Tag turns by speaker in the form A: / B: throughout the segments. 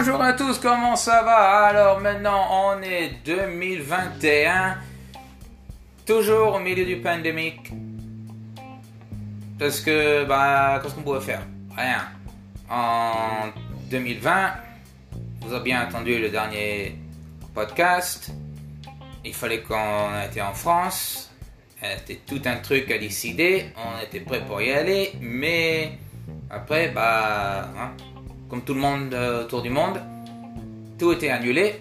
A: Bonjour à tous, comment ça va? Alors maintenant on est 2021, toujours au milieu du pandémique. Parce que, bah, qu'est-ce qu'on pouvait faire? Rien. En 2020, vous avez bien entendu le dernier podcast. Il fallait qu'on était en France. C'était tout un truc à décider. On était prêt pour y aller. Mais après, bah, hein, comme tout le monde euh, autour du monde, tout était annulé.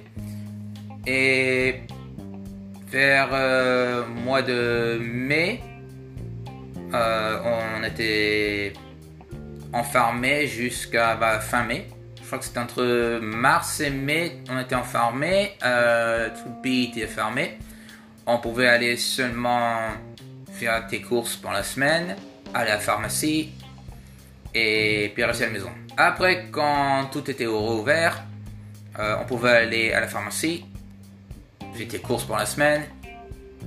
A: Et vers euh, mois de mai, euh, on était enfermé jusqu'à bah, fin mai. Je crois que c'était entre mars et mai, on était enfermé. Euh, tout le pays était fermé. On pouvait aller seulement faire tes courses pour la semaine, aller à la pharmacie et puis rester à la maison. Après, quand tout était rouvert, euh, on pouvait aller à la pharmacie, faire tes courses pour la semaine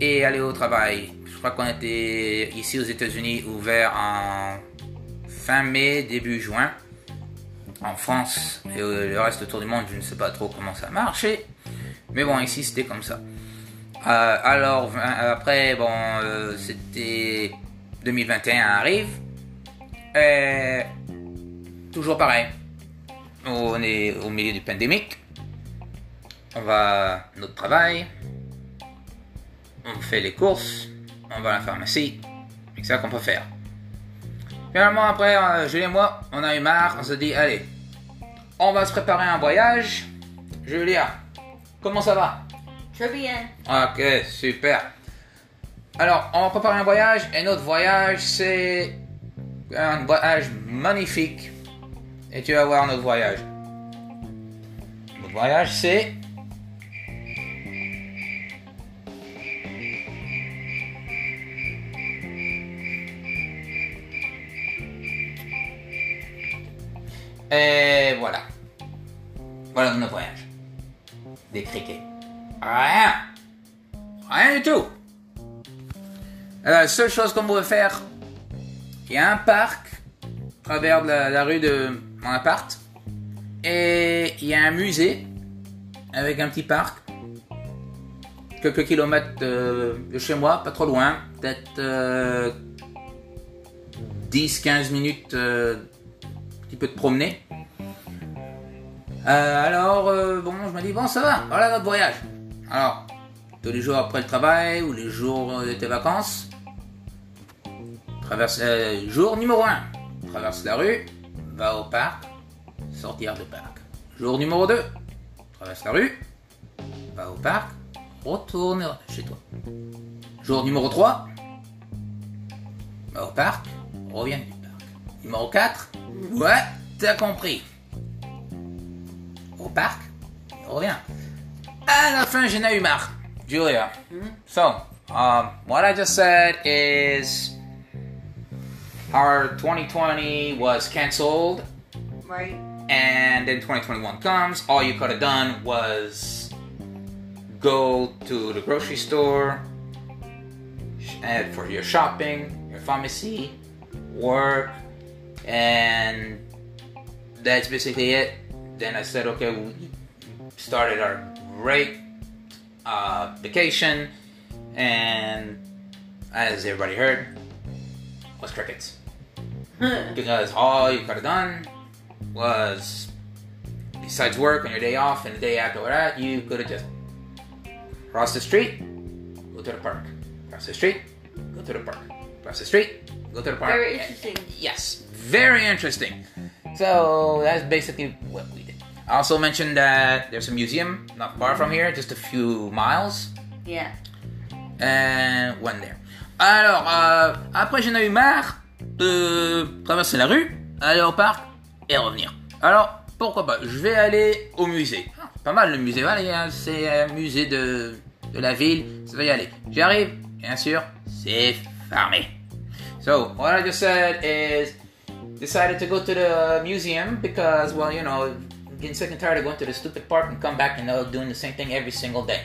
A: et aller au travail. Je crois qu'on était ici aux États-Unis ouvert en fin mai, début juin. En France et le reste autour du monde, je ne sais pas trop comment ça marchait. Mais bon, ici c'était comme ça. Euh, alors, après, bon, euh, c'était 2021 arrive. Et toujours pareil. On est au milieu du pandémique. On va à notre travail. On fait les courses. On va à la pharmacie. C'est ça qu'on peut faire. Finalement, après, euh, Julie et moi, on a eu marre. On se dit, allez, on va se préparer un voyage. Julia, comment ça va?
B: Très bien.
A: Ok, super. Alors, on va préparer un voyage et notre voyage, c'est un voyage magnifique. Et tu vas voir notre voyage. Notre voyage, c'est... Et voilà. Voilà notre voyage. Des criquets. Rien. Rien du tout. La seule chose qu'on pouvait faire, il y a un parc à travers la, la rue de mon appart. Et il y a un musée avec un petit parc. Quelques kilomètres de, chez moi, pas trop loin. Peut-être euh, 10-15 minutes, euh, un petit peu de promener. Euh, alors, euh, bon, je me dis, bon, ça va, voilà notre voyage. Alors, tous les jours après le travail ou les jours de tes vacances, traverse, euh, jour numéro 1, traverse la rue, va au parc, sortir du parc. Jour numéro 2, traverse la rue, va au parc, retourne chez toi. Jour numéro 3, va au parc, reviens du parc. Numéro 4, ouais, t'as compris. Au parc, reviens. À la fin, j'en ai eu marre. Julia. So, um, what I just said is our 2020 was canceled,
B: Right.
A: and then 2021 comes. All you could have done was go to the grocery store and for your shopping, your pharmacy, work, and that's basically it. Then I said, okay, we started our great uh, vacation, and as everybody heard, was crickets. Hmm. Because all you could have done was besides work on your day off and the day after that you could have just cross the street go to the park. Cross the street go to the park. Cross the street go to the park.
B: Very interesting.
A: yes very interesting. So that's basically what we did. I also mentioned that there's a museum not far from here just a few miles.
B: Yeah.
A: And went there. Alors, euh, après j'en ai eu marre de traverser la rue, aller au parc et revenir. Alors, pourquoi pas Je vais aller au musée. Ah, pas mal le musée, hein, c'est un musée de, de la ville, ça va y aller. J'arrive, bien sûr, c'est fermé. So, what I just said is, decided to go to the museum because, well, you know, getting sick and tired of going to the stupid park and come back and you know, doing the same thing every single day.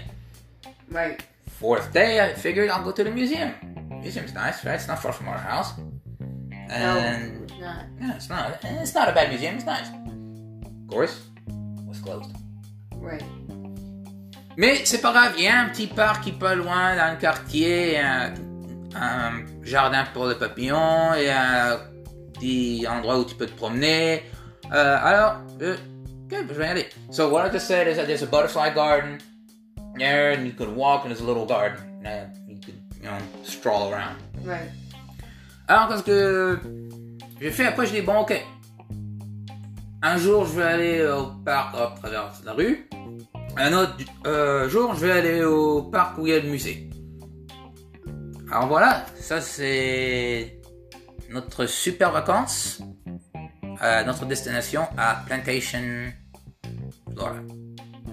B: Right.
A: Fourth day, I figured I'll go to the museum. Museum's nice, right? It's not far from our house. And
B: no, it's not.
A: yeah, it's not. It's not a bad museum. It's nice. Of course, it was closed.
B: Right.
A: Mais c'est pas grave, il y a un petit parc qui est pas loin dans le quartier, un, un jardin pour les papillons et un petit endroit où tu peux te promener. Euh, alors, euh, ok, je vais y aller. So what I just said is that there's a butterfly garden there, and you could walk, a little garden. And you could, you know, stroll around.
B: Right.
A: Alors, qu'est-ce que j'ai fait après, je dis, bon, ok. Un jour, je vais aller au parc, hop, traverse la rue. Un autre euh, jour, je vais aller au parc où il y a le musée. Alors voilà, ça c'est notre super vacances. Euh, notre destination à Plantation, Florida,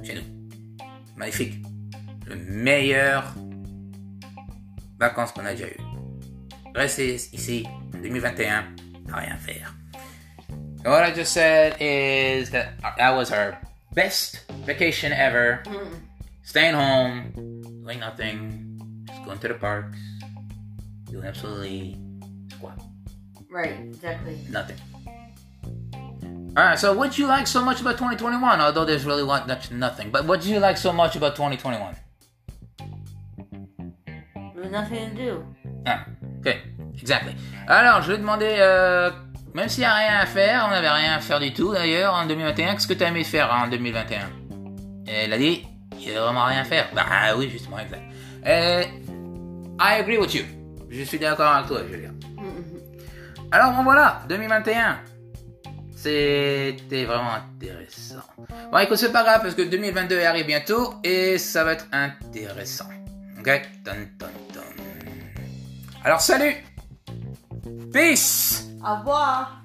A: chez nous. Magnifique. Le meilleur vacances qu'on a déjà eu. Rester ici en 2021, à rien faire. What I just said is that that was our best vacation ever.
B: Mm.
A: Staying home, doing nothing, just going to the parks, doing absolutely squat,
B: Right. Exactly.
A: nothing. Alright, so what you like so much about 2021? Although there's really much nothing, but what do you like so much about 2021?
B: Nothing to do.
A: Ah, ok, exactly. Alors, je lui ai demandé, euh, même s'il n'y a rien à faire, on n'avait rien à faire du tout d'ailleurs en 2021, qu'est-ce que tu as aimé faire en 2021 Et elle a dit, il n'y a vraiment rien à faire. Bah oui, justement, exact. Et, I agree with you. Je suis d'accord avec toi, Julien.
B: Mm-hmm.
A: Alors bon voilà, 2021. C'était vraiment intéressant. Bon écoute, c'est pas grave parce que 2022 arrive bientôt et ça va être intéressant. Ok Dun, dun, dun. Alors salut Peace
B: Au revoir.